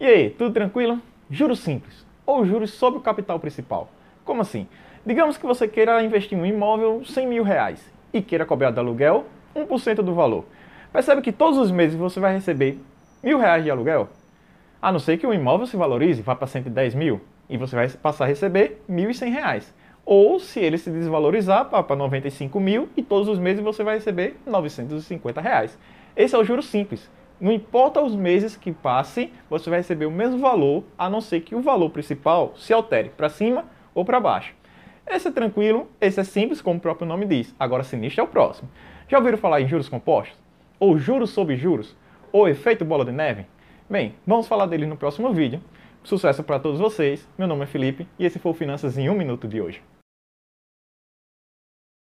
E aí, tudo tranquilo? Juros simples ou juros sobre o capital principal. Como assim? Digamos que você queira investir em um imóvel 100 mil reais e queira cobrar do aluguel 1% do valor. Percebe que todos os meses você vai receber mil reais de aluguel? A não ser que o imóvel se valorize, vá para 110 mil e você vai passar a receber 1.100 reais. Ou se ele se desvalorizar, vá para 95 mil e todos os meses você vai receber 950 reais. Esse é o juro simples. Não importa os meses que passe, você vai receber o mesmo valor, a não ser que o valor principal se altere para cima ou para baixo. Esse é tranquilo, esse é simples, como o próprio nome diz. Agora, sinistro é o próximo. Já ouviram falar em juros compostos? Ou juros sobre juros? Ou efeito bola de neve? Bem, vamos falar dele no próximo vídeo. Sucesso para todos vocês. Meu nome é Felipe e esse foi o Finanças em um Minuto de hoje.